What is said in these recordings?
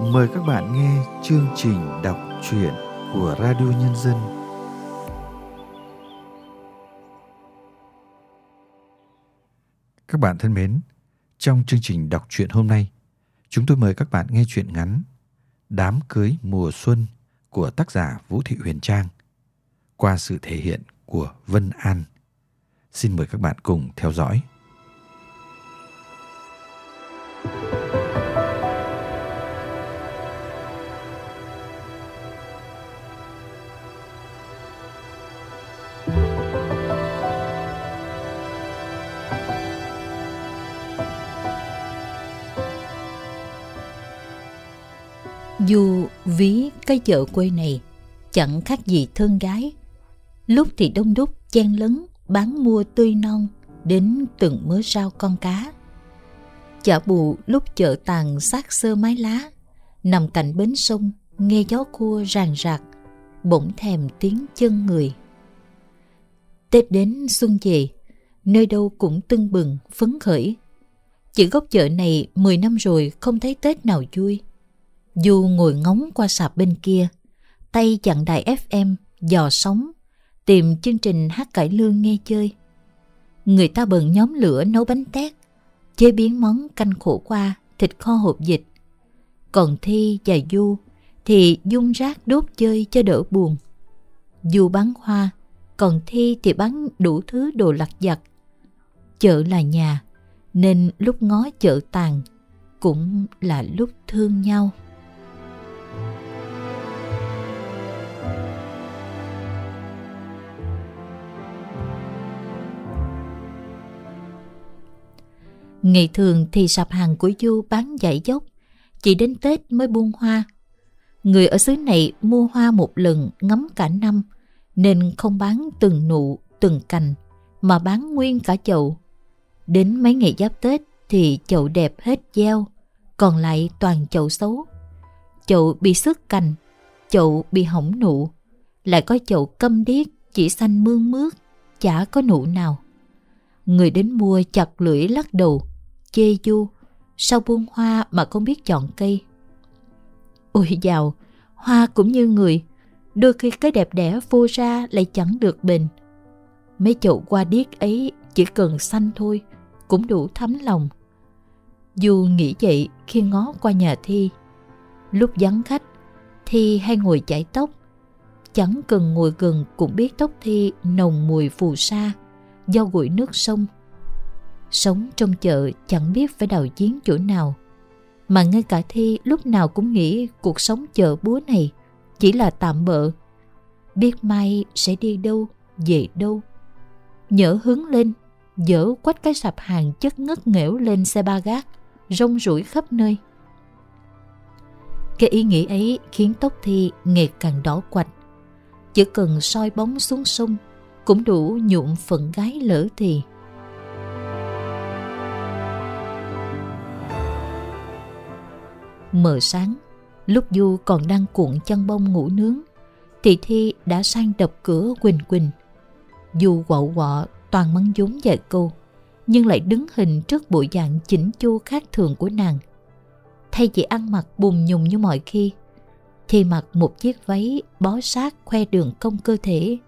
Mời các bạn nghe chương trình đọc truyện của Radio Nhân dân. Các bạn thân mến, trong chương trình đọc truyện hôm nay, chúng tôi mời các bạn nghe truyện ngắn Đám cưới mùa xuân của tác giả Vũ Thị Huyền Trang qua sự thể hiện của Vân An. Xin mời các bạn cùng theo dõi. Dù ví cái chợ quê này chẳng khác gì thân gái. Lúc thì đông đúc chen lấn bán mua tươi non đến từng mớ rau con cá. Chợ bù lúc chợ tàn xác sơ mái lá, nằm cạnh bến sông nghe gió cua ràn rạc, bỗng thèm tiếng chân người. Tết đến xuân về, nơi đâu cũng tưng bừng, phấn khởi. Chỉ góc chợ này 10 năm rồi không thấy Tết nào vui. Du ngồi ngóng qua sạp bên kia, tay chặn đài FM, dò sóng, tìm chương trình hát cải lương nghe chơi. Người ta bận nhóm lửa nấu bánh tét, chế biến món canh khổ qua, thịt kho hộp dịch. Còn Thi và Du thì dung rác đốt chơi cho đỡ buồn. Du bán hoa, còn Thi thì bán đủ thứ đồ lặt vặt. Chợ là nhà, nên lúc ngó chợ tàn cũng là lúc thương nhau. Ngày thường thì sạp hàng của Du bán dạy dốc, chỉ đến Tết mới buông hoa. Người ở xứ này mua hoa một lần ngắm cả năm, nên không bán từng nụ, từng cành, mà bán nguyên cả chậu. Đến mấy ngày giáp Tết thì chậu đẹp hết gieo, còn lại toàn chậu xấu. Chậu bị sức cành, chậu bị hỏng nụ, lại có chậu câm điếc chỉ xanh mương mướt, chả có nụ nào. Người đến mua chặt lưỡi lắc đầu, chê du, sao buông hoa mà không biết chọn cây. Ôi dào, hoa cũng như người, đôi khi cái đẹp đẽ vô ra lại chẳng được bền. Mấy chậu hoa điếc ấy chỉ cần xanh thôi, cũng đủ thấm lòng. Dù nghĩ vậy khi ngó qua nhà Thi, lúc vắng khách, Thi hay ngồi chải tóc, chẳng cần ngồi gần cũng biết tóc Thi nồng mùi phù sa do gội nước sông Sống trong chợ chẳng biết phải đào giếng chỗ nào. Mà ngay cả Thi lúc nào cũng nghĩ cuộc sống chợ búa này chỉ là tạm bợ. Biết mai sẽ đi đâu, về đâu. Nhỡ hướng lên, dỡ quách cái sạp hàng chất ngất nghẽo lên xe ba gác, rong rủi khắp nơi. Cái ý nghĩ ấy khiến tóc Thi ngày càng đỏ quạch. Chỉ cần soi bóng xuống sông cũng đủ nhuộm phận gái lỡ thì. Mờ sáng, lúc Du còn đang cuộn chăn bông ngủ nướng, thì Thi đã sang đập cửa Quỳnh Quỳnh. Du quậu quọ toàn mắng vốn vài cô, nhưng lại đứng hình trước bộ dạng chỉnh chu khác thường của nàng. Thay vì ăn mặc bùn nhùng như mọi khi, thì mặc một chiếc váy bó sát khoe đường cong cơ thể.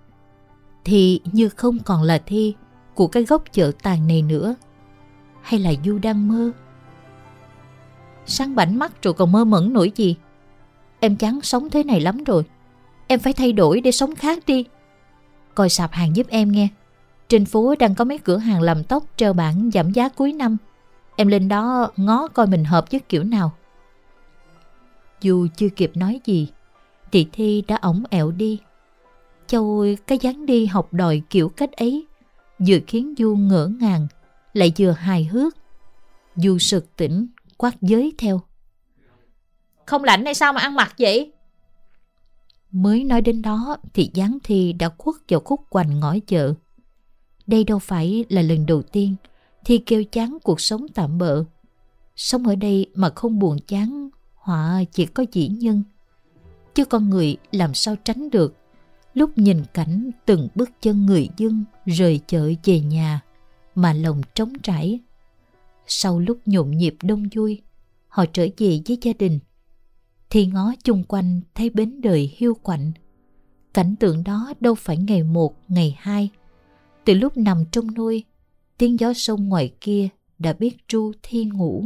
Thì như không còn là Thi của cái góc chợ tàn này nữa. Hay là Du đang mơ? Sáng bảnh mắt rồi còn mơ mẩn nổi gì. Em chán sống thế này lắm rồi. Em phải thay đổi để sống khác đi. Coi sạp hàng giúp em nghe. Trên phố đang có mấy cửa hàng làm tóc treo bảng giảm giá cuối năm. Em lên đó ngó coi mình hợp với kiểu nào. Dù chưa kịp nói gì Thì Thi đã ổng ẹo đi. Châu ơi, cái dáng đi học đòi kiểu cách ấy Vừa khiến Du ngỡ ngàng Lại vừa hài hước. Du sực tỉnh quát giới theo. Không lạnh hay sao mà ăn mặc vậy? Mới nói đến đó thì Giáng Thi đã khuất vào khúc quanh ngõ chợ. Đây đâu phải là lần đầu tiên Thi kêu chán cuộc sống tạm bợ. Sống ở đây mà không buồn chán, họa chỉ có dĩ nhân. Chứ con người làm sao tránh được lúc nhìn cảnh từng bước chân người dân rời chợ về nhà mà lòng trống trải sau lúc nhộn nhịp đông vui, họ trở về với gia đình. thì ngó chung quanh thấy bến đời hiu quạnh. Cảnh tượng đó đâu phải ngày một, ngày hai. Từ lúc nằm trong nuôi, tiếng gió sông ngoài kia đã biết tru Thi ngủ.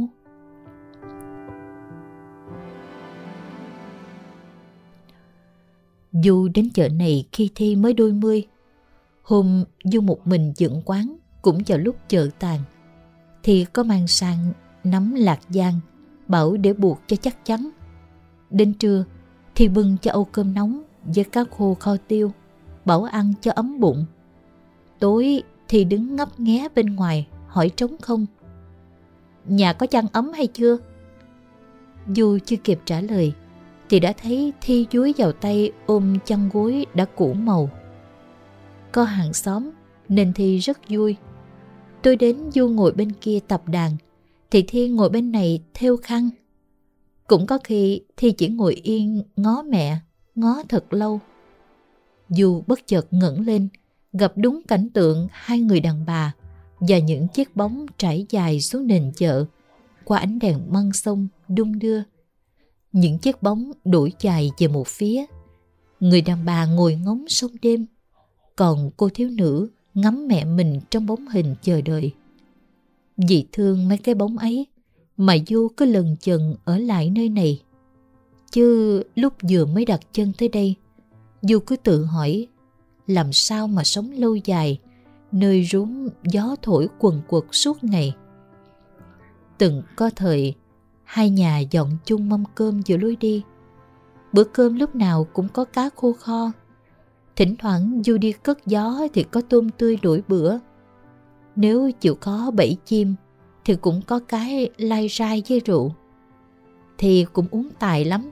Du đến chợ này khi Thi mới đôi mươi. Hôm Du một mình dựng quán cũng vào lúc chợ tàn. Thì có mang sang nắm lạc giang, bảo để buộc cho chắc chắn. Đến trưa thì bưng cho âu cơm nóng với cá khô kho tiêu, bảo ăn cho ấm bụng. Tối thì đứng ngấp nghé bên ngoài hỏi trống không. Nhà có chăn ấm hay chưa? dù chưa kịp trả lời thì đã thấy Thi dúi vào tay ôm chăn gối đã cũ màu. Có hàng xóm nên Thi rất vui. Tôi đến Du ngồi bên kia tập đàn thì thiên ngồi bên này theo khăn. Cũng có khi Thi chỉ ngồi yên ngó mẹ, ngó thật lâu. Du bất chợt ngẩng lên, gặp đúng cảnh tượng hai người đàn bà và những chiếc bóng trải dài xuống nền chợ qua ánh đèn măng sông đung đưa những chiếc bóng đuổi dài về một phía. Người đàn bà ngồi ngóng sông đêm, còn cô thiếu nữ ngắm mẹ mình trong bóng hình chờ đợi. Vì thương mấy cái bóng ấy mà Du cứ lần chừng ở lại nơi này. Chứ lúc vừa mới đặt chân tới đây, Du cứ tự hỏi làm sao mà sống lâu dài nơi rúng gió thổi quần quật suốt ngày. Từng có thời Hai nhà dọn chung mâm cơm giữa lối đi. Bữa cơm lúc nào cũng có cá khô kho. Thỉnh thoảng Du đi cất gió thì có tôm tươi đổi bữa. Nếu chịu có bẫy chim thì cũng có cái lai rai với rượu. Thì cũng uống tài lắm.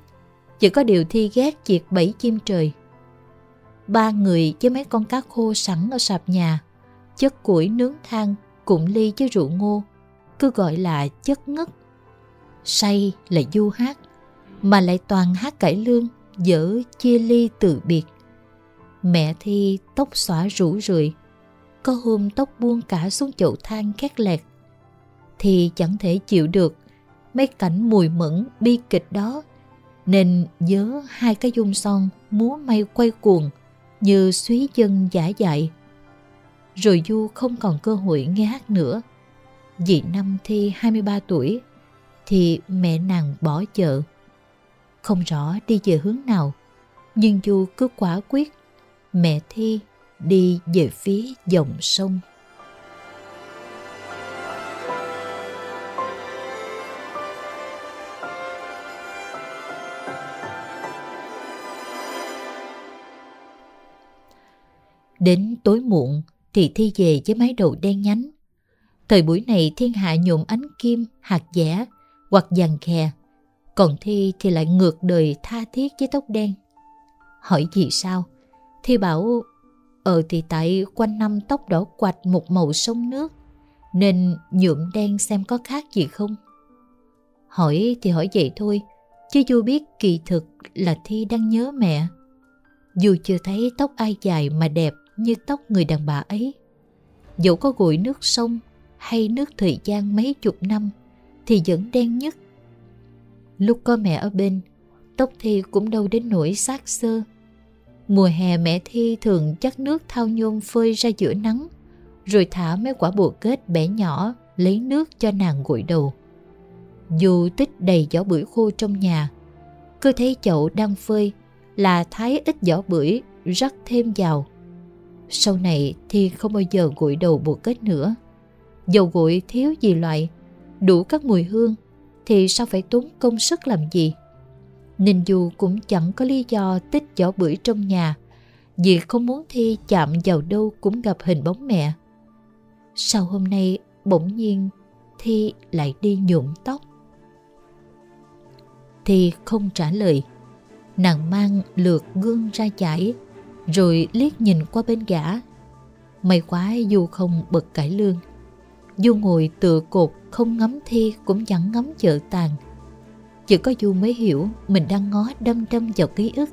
Chỉ có điều Thi ghét triệt bẫy chim trời. Ba người với mấy con cá khô sẵn ở sạp nhà, chất củi nướng than cùng ly với rượu ngô, cứ gọi là chất ngất say là du hát, mà lại toàn hát cải lương, dở chia ly từ biệt. Mẹ Thi tóc xõa rủ rượi, có hôm tóc buông cả xuống chậu than khét lẹt. Thì chẳng thể chịu được mấy cảnh mùi mẫn bi kịch đó, nên nhớ hai cái dung son múa may quay cuồng như suý chân giả dại. Rồi Du không còn cơ hội nghe hát nữa. Vì năm Thi 23 tuổi, thì mẹ nàng bỏ chợ. Không rõ đi về hướng nào, nhưng Du cứ quả quyết, mẹ Thi đi về phía dòng sông. Đến tối muộn thì Thi về với mái đầu đen nhánh. Thời buổi này thiên hạ nhuộm ánh kim, hạt dẻ hoặc dằn khè, còn Thi thì lại ngược đời tha thiết với tóc đen. Hỏi gì sao? Thi bảo, ờ thì tại quanh năm tóc đỏ quạch một màu sông nước, nên nhuộm đen xem có khác gì không? Hỏi thì hỏi vậy thôi, chứ Du biết kỳ thực là Thi đang nhớ mẹ. Dù chưa thấy tóc ai dài mà đẹp như tóc người đàn bà ấy. Dẫu có gội nước sông hay nước thời gian mấy chục năm, thì vẫn đen nhất. Lúc có mẹ ở bên, tóc Thi cũng đâu đến nỗi xác xơ. Mùa hè mẹ Thi thường chắc nước thao nhôm phơi ra giữa nắng, rồi thả mấy quả bùa kết bẻ nhỏ lấy nước cho nàng gội đầu. Dù tích đầy giỏ bưởi khô trong nhà, cứ thấy chậu đang phơi là thái ít giỏ bưởi rắc thêm vào. Sau này thi không bao giờ gội đầu bùa kết nữa. Dầu gội thiếu gì loại đủ các mùi hương thì sao phải tốn công sức làm gì? Ninh Du cũng chẳng có lý do tích vỏ bưởi trong nhà, vì không muốn Thi chạm vào đâu cũng gặp hình bóng mẹ. Sau hôm nay, bỗng nhiên, Thi lại đi nhuộm tóc. Thi không trả lời. Nàng mang lượt gương ra chải, rồi liếc nhìn qua bên gã. May quá Du không bật cải lương. Du ngồi tựa cột không ngắm thi cũng chẳng ngắm chợ tàn. Chỉ có Du mới hiểu mình đang ngó đâm đâm vào ký ức.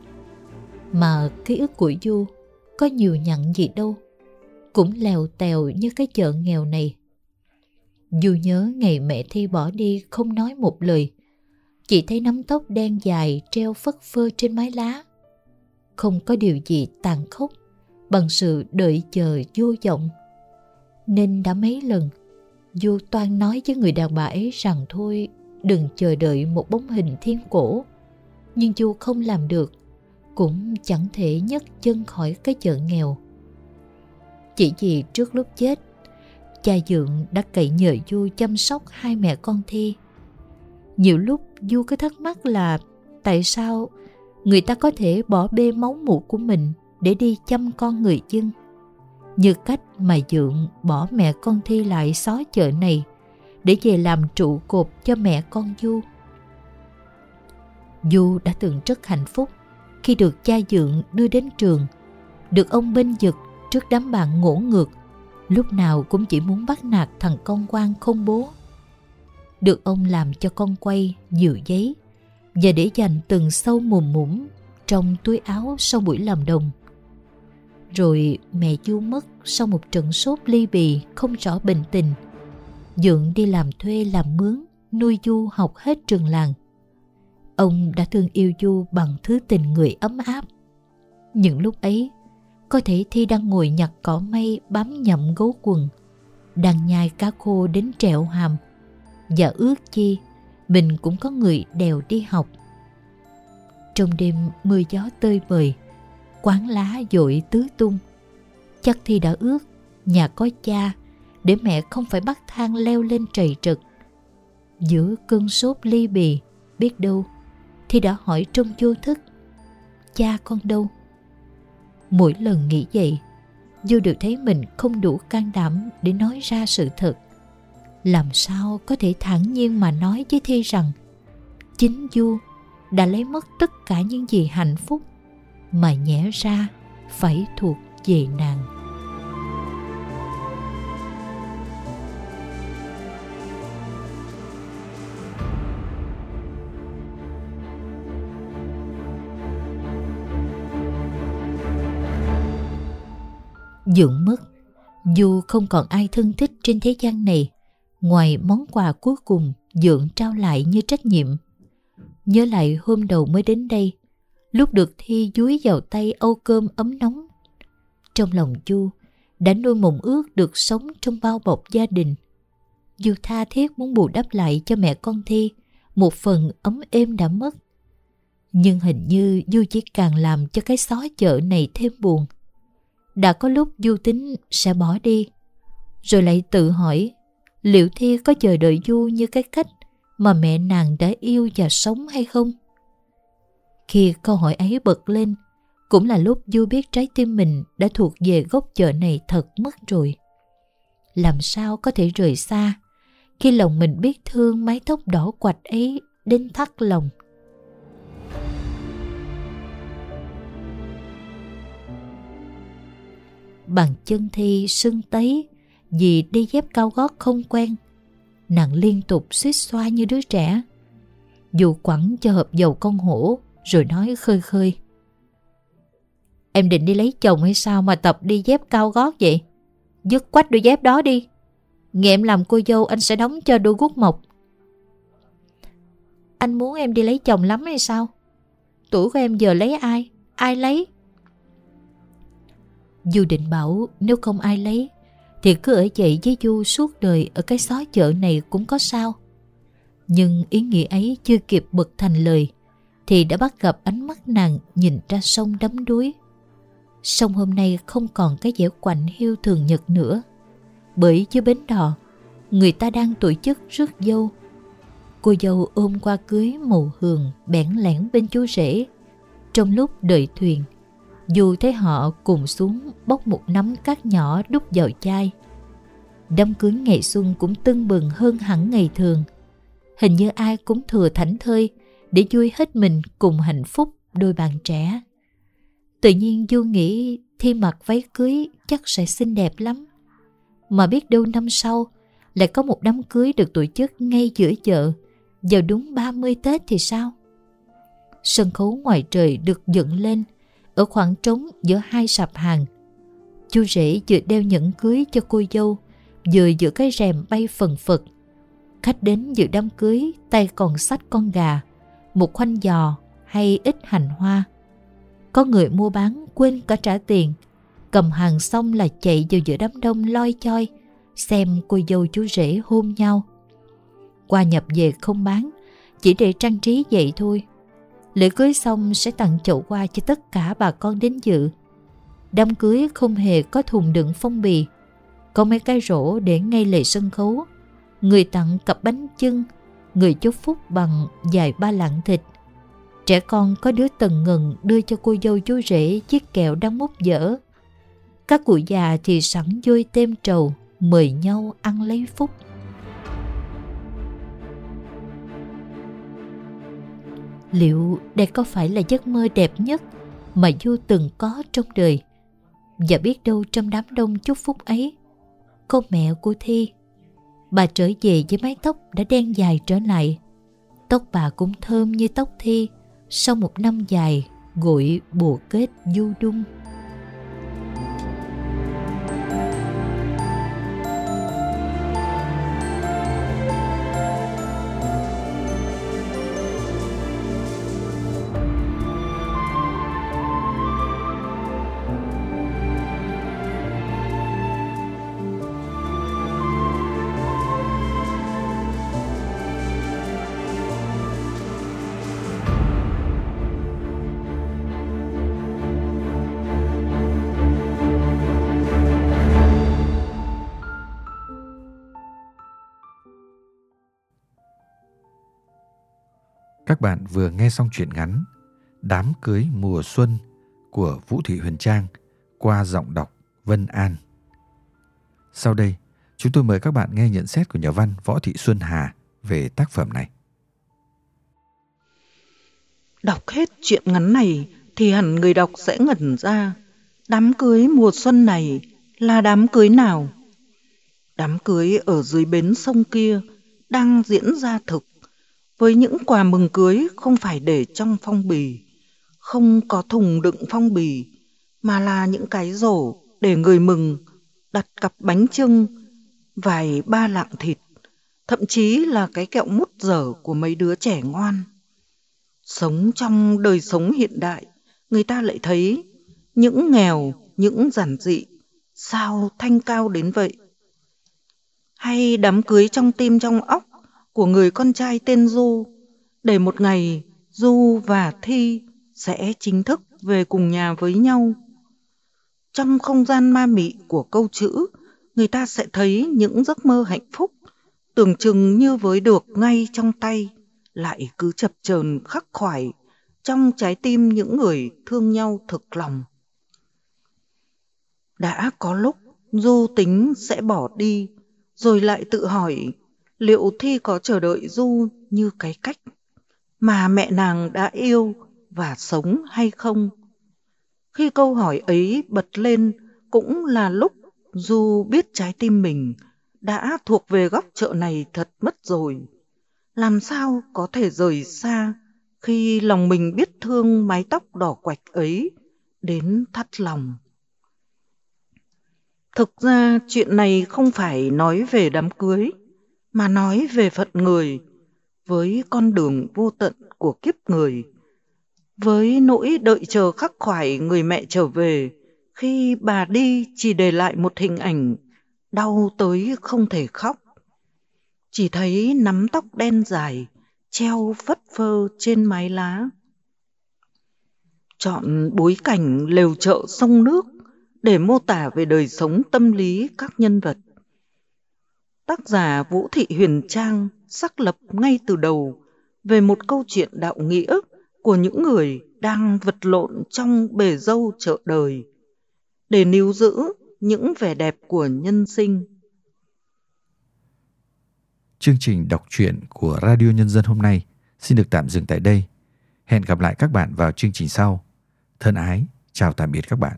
Mà ký ức của Du có nhiều nhận gì đâu. Cũng lèo tèo như cái chợ nghèo này. Du nhớ ngày mẹ Thi bỏ đi không nói một lời. Chỉ thấy nắm tóc đen dài treo phất phơ trên mái lá. Không có điều gì tàn khốc bằng sự đợi chờ vô vọng. Nên đã mấy lần, Du toan nói với người đàn bà ấy rằng thôi đừng chờ đợi một bóng hình thiên cổ. Nhưng chu không làm được, cũng chẳng thể nhấc chân khỏi cái chợ nghèo. Chỉ vì trước lúc chết, cha dượng đã cậy nhờ Du chăm sóc hai mẹ con Thi. Nhiều lúc Du cứ thắc mắc là tại sao người ta có thể bỏ bê máu mủ của mình để đi chăm con người dân như cách mà dượng bỏ mẹ con thi lại xó chợ này để về làm trụ cột cho mẹ con du. Du đã từng rất hạnh phúc khi được cha dượng đưa đến trường, được ông bên giật trước đám bạn ngỗ ngược, lúc nào cũng chỉ muốn bắt nạt thằng con quan không bố. Được ông làm cho con quay nhiều giấy và để dành từng sâu mùm mũm trong túi áo sau buổi làm đồng. Rồi mẹ Du mất sau một trận sốt ly bì không rõ bệnh tình. Dượng đi làm thuê làm mướn, nuôi Du học hết trường làng. Ông đã thương yêu Du bằng thứ tình người ấm áp. Những lúc ấy, có thể Thi đang ngồi nhặt cỏ mây bám nhậm gấu quần, đang nhai cá khô đến trẹo hàm, và ước chi mình cũng có người đèo đi học. Trong đêm mưa gió tơi bời, quán lá dội tứ tung. Chắc Thi đã ước nhà có cha để mẹ không phải bắt thang leo lên trầy trực Giữa cơn sốt ly bì, biết đâu, thì đã hỏi trong vô thức, cha con đâu? Mỗi lần nghĩ vậy, Du được thấy mình không đủ can đảm để nói ra sự thật. Làm sao có thể thản nhiên mà nói với Thi rằng chính Du đã lấy mất tất cả những gì hạnh phúc mà nhẽ ra phải thuộc về nàng Dượng mất Dù không còn ai thân thích trên thế gian này, Ngoài món quà cuối cùng Dượng trao lại như trách nhiệm Nhớ lại hôm đầu mới đến đây, lúc được Thi dúi vào tay âu cơm ấm nóng. Trong lòng chu đã nuôi mộng ước được sống trong bao bọc gia đình. dù tha thiết muốn bù đắp lại cho mẹ con Thi, một phần ấm êm đã mất. Nhưng hình như Du chỉ càng làm cho cái xó chợ này thêm buồn. Đã có lúc Du tính sẽ bỏ đi, rồi lại tự hỏi liệu Thi có chờ đợi Du như cái cách mà mẹ nàng đã yêu và sống hay không? Khi câu hỏi ấy bật lên, cũng là lúc Du biết trái tim mình đã thuộc về gốc chợ này thật mất rồi. Làm sao có thể rời xa khi lòng mình biết thương mái tóc đỏ quạch ấy đến thắt lòng. Bằng chân thi sưng tấy, vì đi dép cao gót không quen. Nàng liên tục suýt xoa như đứa trẻ. Dù quẳng cho hộp dầu con hổ, rồi nói khơi khơi. Em định đi lấy chồng hay sao mà tập đi dép cao gót vậy? Dứt quách đôi dép đó đi. Nghe em làm cô dâu, anh sẽ đóng cho đôi guốc mộc. Anh muốn em đi lấy chồng lắm hay sao? Tuổi của em giờ lấy ai? Ai lấy? Du định bảo nếu không ai lấy thì cứ ở vậy với Du suốt đời ở cái xó chợ này cũng có sao. Nhưng ý nghĩ ấy chưa kịp bật thành lời thì đã bắt gặp ánh mắt nàng nhìn ra sông đắm đuối. Sông hôm nay không còn cái vẻ quạnh hiu thường nhật nữa. Bởi dưới bến đò, người ta đang tổ chức rước dâu. Cô dâu ôm qua cưới màu hường bẽn lẽn bên chú rể. Trong lúc đợi thuyền, dù thấy họ cùng xuống bốc một nắm cát nhỏ đút vào chai. Đám cưới ngày xuân cũng tưng bừng hơn hẳn ngày thường. Hình như ai cũng thừa thảnh thơi, để vui hết mình cùng hạnh phúc đôi bạn trẻ. Tự nhiên Du nghĩ thi mặc váy cưới chắc sẽ xinh đẹp lắm. Mà biết đâu năm sau lại có một đám cưới được tổ chức ngay giữa chợ vào đúng 30 Tết thì sao? Sân khấu ngoài trời được dựng lên ở khoảng trống giữa hai sạp hàng. Chú rể vừa đeo nhẫn cưới cho cô dâu vừa giữa cái rèm bay phần phật. Khách đến dự đám cưới tay còn sách con gà một khoanh giò hay ít hành hoa. Có người mua bán quên cả trả tiền, cầm hàng xong là chạy vào giữa đám đông loi choi, xem cô dâu chú rể hôn nhau. Qua nhập về không bán, chỉ để trang trí vậy thôi. Lễ cưới xong sẽ tặng chậu hoa cho tất cả bà con đến dự. Đám cưới không hề có thùng đựng phong bì, có mấy cái rổ để ngay lề sân khấu. Người tặng cặp bánh chưng, người chúc phúc bằng dài ba lạng thịt. Trẻ con có đứa tần ngần đưa cho cô dâu chú rể chiếc kẹo đang mút dở. Các cụ già thì sẵn vui tem trầu, mời nhau ăn lấy phúc. Liệu đây có phải là giấc mơ đẹp nhất mà Du từng có trong đời? Và biết đâu trong đám đông chúc phúc ấy, cô mẹ của Thi, bà trở về với mái tóc đã đen dài trở lại. Tóc bà cũng thơm như tóc Thi sau một năm dài gội bùa kết du đung. Các bạn vừa nghe xong truyện ngắn Đám cưới mùa xuân của Vũ Thị Huyền Trang qua giọng đọc Vân An. Sau đây, chúng tôi mời các bạn nghe nhận xét của nhà văn Võ Thị Xuân Hà về tác phẩm này. Đọc hết chuyện ngắn này thì hẳn người đọc sẽ ngẩn ra. Đám cưới mùa xuân này là đám cưới nào? Đám cưới ở dưới bến sông kia đang diễn ra thực với những quà mừng cưới không phải để trong phong bì, không có thùng đựng phong bì, mà là những cái rổ để người mừng đặt cặp bánh trưng, vài ba lạng thịt, thậm chí là cái kẹo mút dở của mấy đứa trẻ ngoan. Sống trong đời sống hiện đại, người ta lại thấy những nghèo, những giản dị, sao thanh cao đến vậy? Hay đám cưới trong tim trong óc của người con trai tên Du để một ngày Du và Thi sẽ chính thức về cùng nhà với nhau. Trong không gian ma mị của câu chữ, người ta sẽ thấy những giấc mơ hạnh phúc tưởng chừng như với được ngay trong tay, lại cứ chập chờn khắc khoải trong trái tim những người thương nhau thực lòng. Đã có lúc Du tính sẽ bỏ đi, rồi lại tự hỏi liệu Thi có chờ đợi Du như cái cách mà mẹ nàng đã yêu và sống hay không? Khi câu hỏi ấy bật lên cũng là lúc Du biết trái tim mình đã thuộc về góc chợ này thật mất rồi. Làm sao có thể rời xa khi lòng mình biết thương mái tóc đỏ quạch ấy đến thắt lòng. Thực ra chuyện này không phải nói về đám cưới, mà nói về phận người, với con đường vô tận của kiếp người, với nỗi đợi chờ khắc khoải người mẹ trở về khi bà đi chỉ để lại một hình ảnh đau tới không thể khóc. Chỉ thấy nắm tóc đen dài, treo phất phơ trên mái lá. Chọn bối cảnh lều chợ sông nước để mô tả về đời sống tâm lý các nhân vật tác giả Vũ Thị Huyền Trang xác lập ngay từ đầu về một câu chuyện đạo nghĩa của những người đang vật lộn trong bể dâu chợ đời để níu giữ những vẻ đẹp của nhân sinh. Chương trình đọc truyện của Radio Nhân dân hôm nay xin được tạm dừng tại đây. Hẹn gặp lại các bạn vào chương trình sau. Thân ái, chào tạm biệt các bạn.